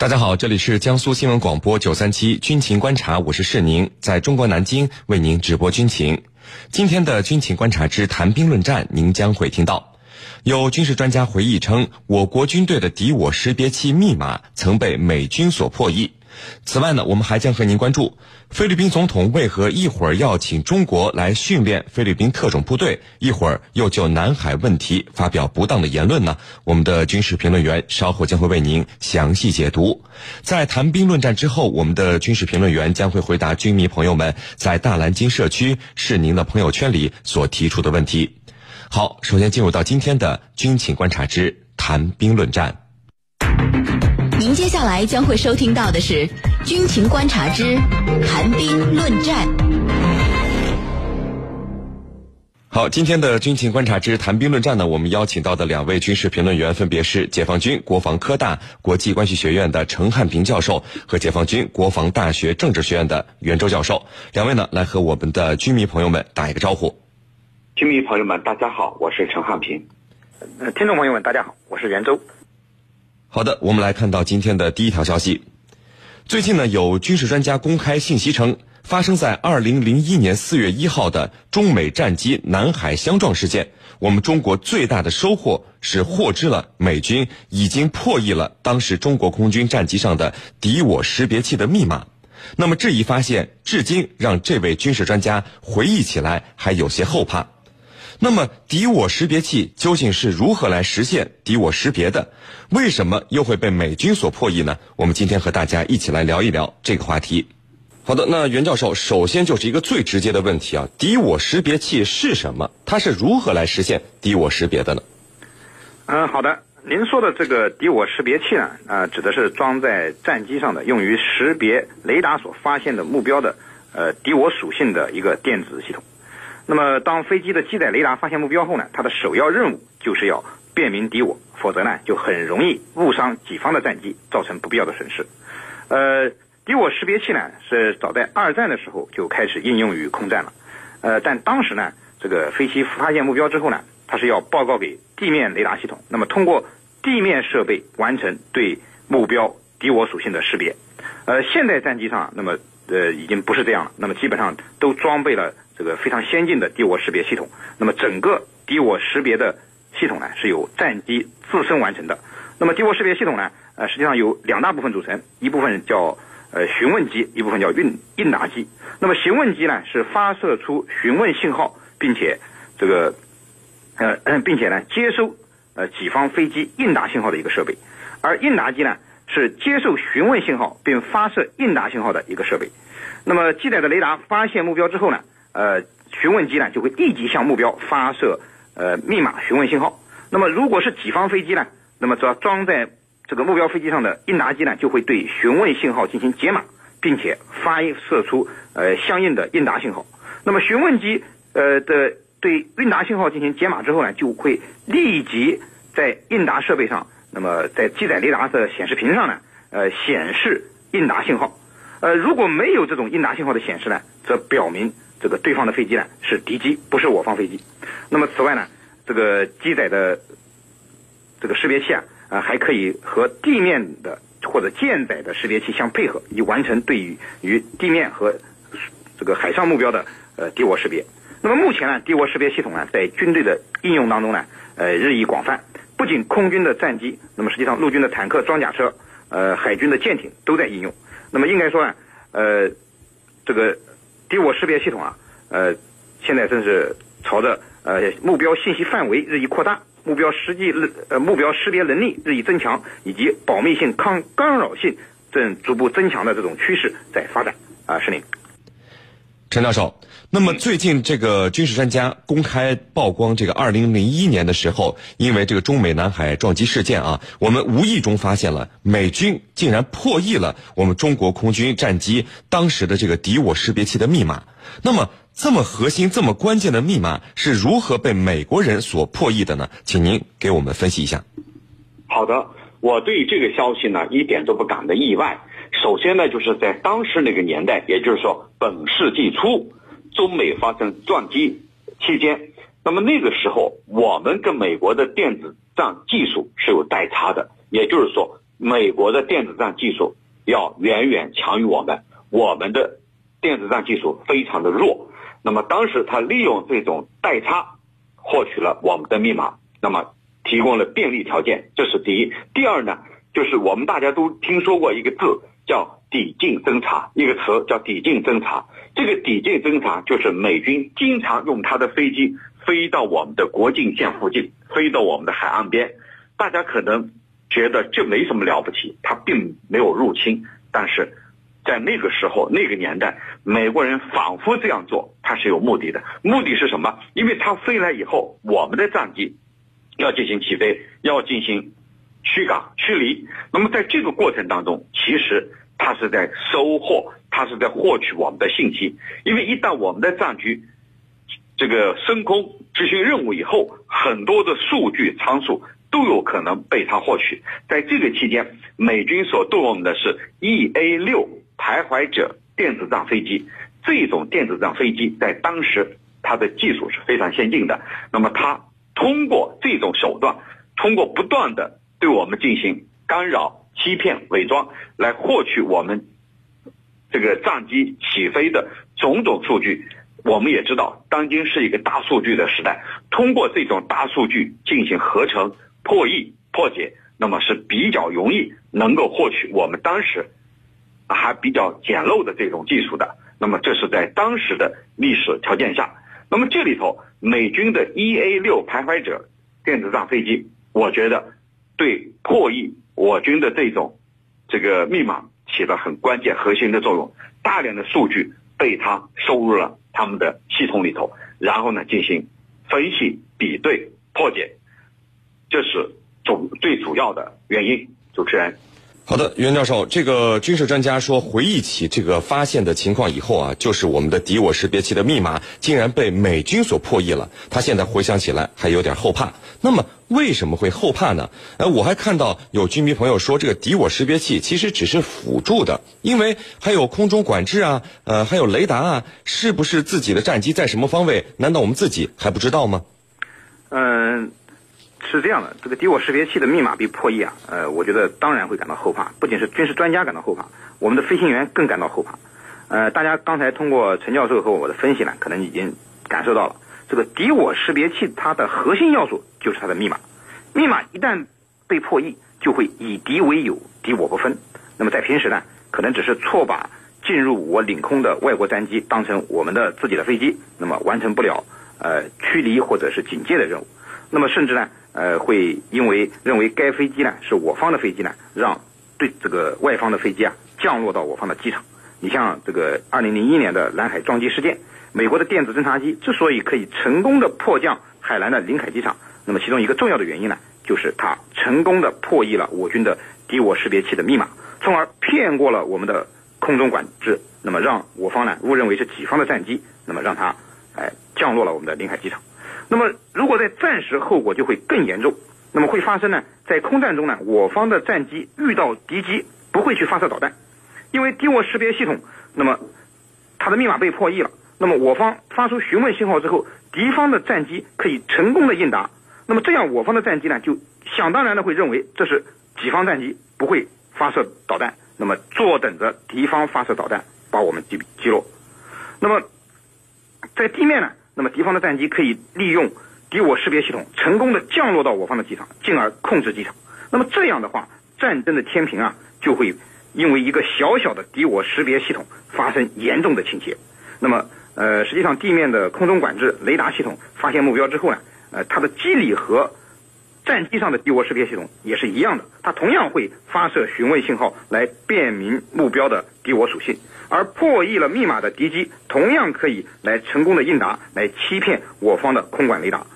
大家好，这里是江苏新闻广播九三七军情观察，我是世宁，在中国南京为您直播军情。今天的军情观察之谈兵论战，您将会听到。有军事专家回忆称，我国军队的敌我识别器密码曾被美军所破译。此外呢，我们还将和您关注菲律宾总统为何一会儿要请中国来训练菲律宾特种部队，一会儿又就南海问题发表不当的言论呢？我们的军事评论员稍后将会为您详细解读。在谈兵论战之后，我们的军事评论员将会回答军迷朋友们在大蓝鲸社区是您的朋友圈里所提出的问题。好，首先进入到今天的军情观察之谈兵论战。您接下来将会收听到的是军情观察之谈兵论战。好，今天的军情观察之谈兵论战呢，我们邀请到的两位军事评论员分别是解放军国防科大国际关系学院的陈汉平教授和解放军国防大学政治学院的袁周教授。两位呢，来和我们的军迷朋友们打一个招呼。军迷朋友们，大家好，我是陈汉平。呃，听众朋友们，大家好，我是袁周。好的，我们来看到今天的第一条消息。最近呢，有军事专家公开信息称，发生在二零零一年四月一号的中美战机南海相撞事件，我们中国最大的收获是获知了美军已经破译了当时中国空军战机上的敌我识别器的密码。那么这一发现，至今让这位军事专家回忆起来还有些后怕。那么，敌我识别器究竟是如何来实现敌我识别的？为什么又会被美军所破译呢？我们今天和大家一起来聊一聊这个话题。好的，那袁教授，首先就是一个最直接的问题啊，敌我识别器是什么？它是如何来实现敌我识别的呢？嗯，好的，您说的这个敌我识别器呢，呃，指的是装在战机上的，用于识别雷达所发现的目标的，呃，敌我属性的一个电子系统。那么，当飞机的机载雷达发现目标后呢，它的首要任务就是要辨明敌我，否则呢，就很容易误伤己方的战机，造成不必要的损失。呃，敌我识别器呢，是早在二战的时候就开始应用于空战了。呃，但当时呢，这个飞机发现目标之后呢，它是要报告给地面雷达系统，那么通过地面设备完成对目标敌我属性的识别。呃，现代战机上，那么呃，已经不是这样了，那么基本上都装备了。这个非常先进的敌我识别系统，那么整个敌我识别的系统呢，是由战机自身完成的。那么敌我识别系统呢，呃，实际上有两大部分组成，一部分叫呃询问机，一部分叫应应答机。那么询问机呢，是发射出询问信号，并且这个呃并且呢接收呃己方飞机应答信号的一个设备，而应答机呢是接受询问信号并发射应答信号的一个设备。那么机载的雷达发现目标之后呢？呃，询问机呢就会立即向目标发射呃密码询问信号。那么如果是己方飞机呢，那么只要装在这个目标飞机上的应答机呢，就会对询问信号进行解码，并且发射出呃相应的应答信号。那么询问机呃的对应答信号进行解码之后呢，就会立即在应答设备上，那么在机载雷达的显示屏上呢，呃显示应答信号。呃，如果没有这种应答信号的显示呢，则表明。这个对方的飞机呢是敌机，不是我方飞机。那么此外呢，这个机载的这个识别器啊，啊还可以和地面的或者舰载的识别器相配合，以完成对于与地面和这个海上目标的呃敌我识别。那么目前呢，敌我识别系统呢在军队的应用当中呢，呃日益广泛，不仅空军的战机，那么实际上陆军的坦克、装甲车，呃海军的舰艇都在应用。那么应该说呢，呃这个。敌我识别系统啊，呃，现在正是朝着呃目标信息范围日益扩大、目标实际呃目标识别能力日益增强，以及保密性、抗干扰性正逐步增强的这种趋势在发展啊，是您。陈教授，那么最近这个军事专家公开曝光，这个二零零一年的时候，因为这个中美南海撞击事件啊，我们无意中发现了美军竟然破译了我们中国空军战机当时的这个敌我识别器的密码。那么这么核心、这么关键的密码是如何被美国人所破译的呢？请您给我们分析一下。好的，我对这个消息呢一点都不感到意外。首先呢，就是在当时那个年代，也就是说本世纪初，中美发生撞击期间，那么那个时候我们跟美国的电子战技术是有代差的，也就是说美国的电子战技术要远远强于我们，我们的电子战技术非常的弱。那么当时他利用这种代差获取了我们的密码，那么提供了便利条件，这是第一。第二呢，就是我们大家都听说过一个字叫抵近侦察，一个词叫抵近侦察。这个抵近侦察就是美军经常用他的飞机飞到我们的国境线附近，飞到我们的海岸边。大家可能觉得这没什么了不起，他并没有入侵，但是。在那个时候，那个年代，美国人仿佛这样做，他是有目的的。目的是什么？因为他飞来以后，我们的战机要进行起飞，要进行驱赶、驱离。那么在这个过程当中，其实他是在收获，他是在获取我们的信息。因为一旦我们的战机这个升空执行任务以后，很多的数据参数都有可能被他获取。在这个期间，美军所动用的是 EA 六。徘徊者电子战飞机，这种电子战飞机在当时它的技术是非常先进的。那么它通过这种手段，通过不断的进行干扰、欺骗、伪装，来获取我们这个战机起飞的种种数据。我们也知道，当今是一个大数据的时代，通过这种大数据进行合成、破译、破解，那么是比较容易能够获取我们当时。还比较简陋的这种技术的，那么这是在当时的历史条件下，那么这里头美军的 EA 六徘徊者电子战飞机，我觉得对破译我军的这种这个密码起了很关键核心的作用，大量的数据被他收入了他们的系统里头，然后呢进行分析、比对、破解，这是主最主要的原因。主持人。好的，袁教授，这个军事专家说，回忆起这个发现的情况以后啊，就是我们的敌我识别器的密码竟然被美军所破译了。他现在回想起来还有点后怕。那么为什么会后怕呢？呃，我还看到有军迷朋友说，这个敌我识别器其实只是辅助的，因为还有空中管制啊，呃，还有雷达啊，是不是自己的战机在什么方位？难道我们自己还不知道吗？嗯。是这样的，这个敌我识别器的密码被破译啊，呃，我觉得当然会感到后怕，不仅是军事专家感到后怕，我们的飞行员更感到后怕。呃，大家刚才通过陈教授和我的分析呢，可能已经感受到了，这个敌我识别器它的核心要素就是它的密码，密码一旦被破译，就会以敌为友，敌我不分。那么在平时呢，可能只是错把进入我领空的外国战机当成我们的自己的飞机，那么完成不了呃驱离或者是警戒的任务。那么甚至呢，呃，会因为认为该飞机呢是我方的飞机呢，让对这个外方的飞机啊降落到我方的机场。你像这个二零零一年的南海撞击事件，美国的电子侦察机之所以可以成功的迫降海南的临海机场，那么其中一个重要的原因呢，就是它成功的破译了我军的敌我识别器的密码，从而骗过了我们的空中管制，那么让我方呢误认为是己方的战机，那么让它哎降落了我们的临海机场。那么，如果在战时，后果就会更严重。那么会发生呢？在空战中呢，我方的战机遇到敌机不会去发射导弹，因为敌我识别系统，那么它的密码被破译了。那么我方发出询问信号之后，敌方的战机可以成功的应答。那么这样，我方的战机呢，就想当然的会认为这是己方战机不会发射导弹，那么坐等着敌方发射导弹把我们击击落。那么在地面呢？那么敌方的战机可以利用敌我识别系统成功的降落到我方的机场，进而控制机场。那么这样的话，战争的天平啊就会因为一个小小的敌我识别系统发生严重的倾斜。那么呃，实际上地面的空中管制雷达系统发现目标之后呢，呃，它的机理和战机上的敌我识别系统也是一样的，它同样会发射询问信号来辨明目标的敌我属性。而破译了密码的敌机，同样可以来成功的应答，来欺骗我方的空管雷达。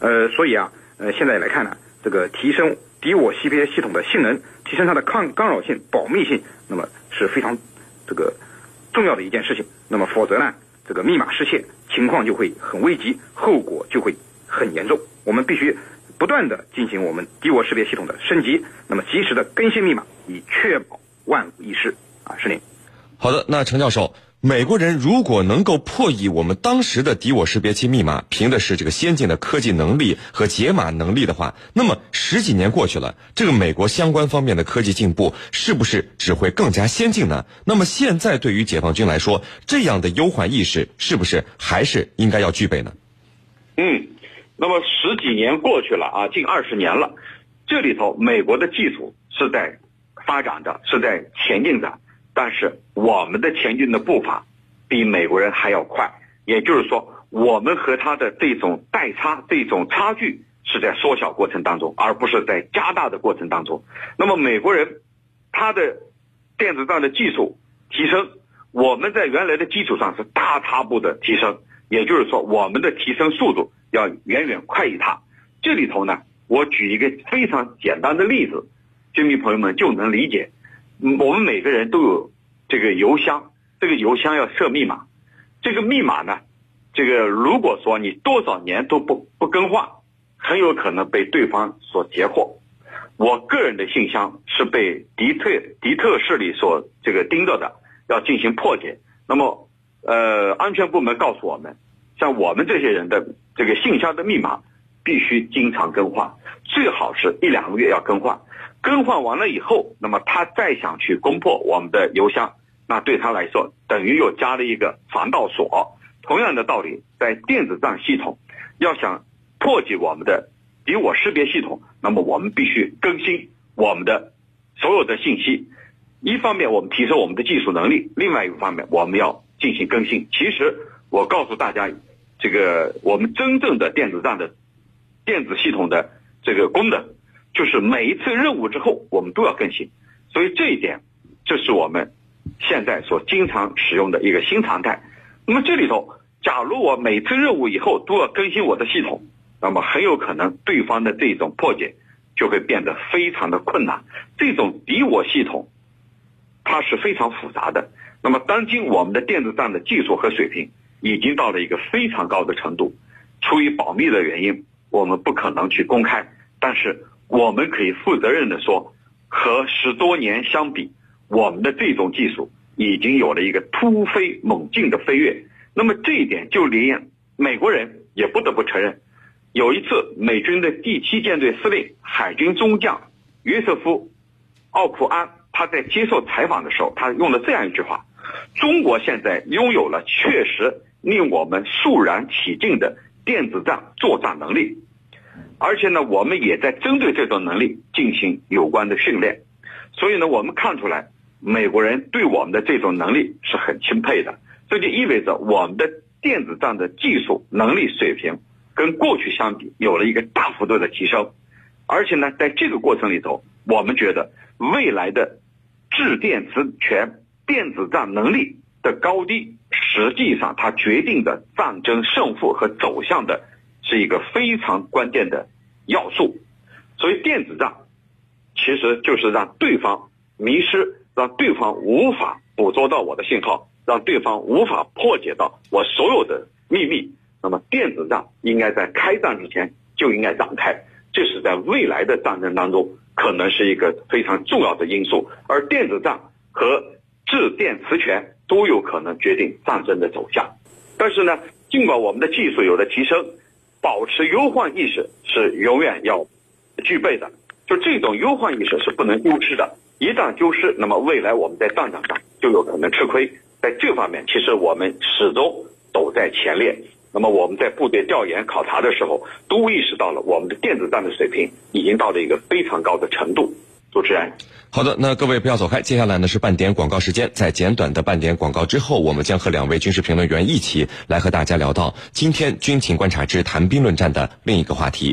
呃，所以啊，呃，现在来看呢，这个提升敌我识别系统的性能，提升它的抗干扰性、保密性，那么是非常这个重要的一件事情。那么否则呢，这个密码失窃情况就会很危急，后果就会很严重。我们必须不断的进行我们敌我识别系统的升级，那么及时的更新密码，以确保万无一失。啊，是您。好的，那程教授，美国人如果能够破译我们当时的敌我识别器密码，凭的是这个先进的科技能力和解码能力的话，那么十几年过去了，这个美国相关方面的科技进步是不是只会更加先进呢？那么现在对于解放军来说，这样的忧患意识是不是还是应该要具备呢？嗯，那么十几年过去了啊，近二十年了，这里头美国的技术是在发展的，是在前进的。但是我们的前进的步伐比美国人还要快，也就是说，我们和他的这种代差、这种差距是在缩小过程当中，而不是在加大的过程当中。那么美国人他的电子战的技术提升，我们在原来的基础上是大踏步的提升，也就是说，我们的提升速度要远远快于他。这里头呢，我举一个非常简单的例子，军迷朋友们就能理解。我们每个人都有这个邮箱，这个邮箱要设密码，这个密码呢，这个如果说你多少年都不不更换，很有可能被对方所截获。我个人的信箱是被敌特敌特势力所这个盯着的，要进行破解。那么，呃，安全部门告诉我们，像我们这些人的这个信箱的密码必须经常更换，最好是一两个月要更换。更换完了以后，那么他再想去攻破我们的邮箱，那对他来说等于又加了一个防盗锁。同样的道理，在电子战系统要想破解我们的敌我识别系统，那么我们必须更新我们的所有的信息。一方面我们提升我们的技术能力，另外一个方面我们要进行更新。其实我告诉大家，这个我们真正的电子战的电子系统的这个功能。就是每一次任务之后，我们都要更新，所以这一点，这是我们现在所经常使用的一个新常态。那么这里头，假如我每次任务以后都要更新我的系统，那么很有可能对方的这种破解就会变得非常的困难。这种敌我系统，它是非常复杂的。那么当今我们的电子战的技术和水平已经到了一个非常高的程度，出于保密的原因，我们不可能去公开，但是。我们可以负责任的说，和十多年相比，我们的这种技术已经有了一个突飞猛进的飞跃。那么这一点，就连美国人也不得不承认。有一次，美军的第七舰队司令海军中将约瑟夫·奥普安他在接受采访的时候，他用了这样一句话：“中国现在拥有了确实令我们肃然起敬的电子战作战能力。”而且呢，我们也在针对这种能力进行有关的训练，所以呢，我们看出来美国人对我们的这种能力是很钦佩的。这就意味着我们的电子战的技术能力水平跟过去相比有了一个大幅度的提升。而且呢，在这个过程里头，我们觉得未来的制电磁权电子战能力的高低，实际上它决定的战争胜负和走向的。是一个非常关键的要素，所以电子战其实就是让对方迷失，让对方无法捕捉到我的信号，让对方无法破解到我所有的秘密。那么电子战应该在开战之前就应该展开，这是在未来的战争当中可能是一个非常重要的因素。而电子战和制电磁权都有可能决定战争的走向。但是呢，尽管我们的技术有了提升。保持忧患意识是永远要具备的，就这种忧患意识是不能丢失的。一旦丢失，那么未来我们在战场上就有可能吃亏。在这方面，其实我们始终走在前列。那么我们在部队调研考察的时候，都意识到了我们的电子战的水平已经到了一个非常高的程度。主持人，好的，那各位不要走开，接下来呢是半点广告时间。在简短的半点广告之后，我们将和两位军事评论员一起来和大家聊到今天军情观察之谈兵论战的另一个话题。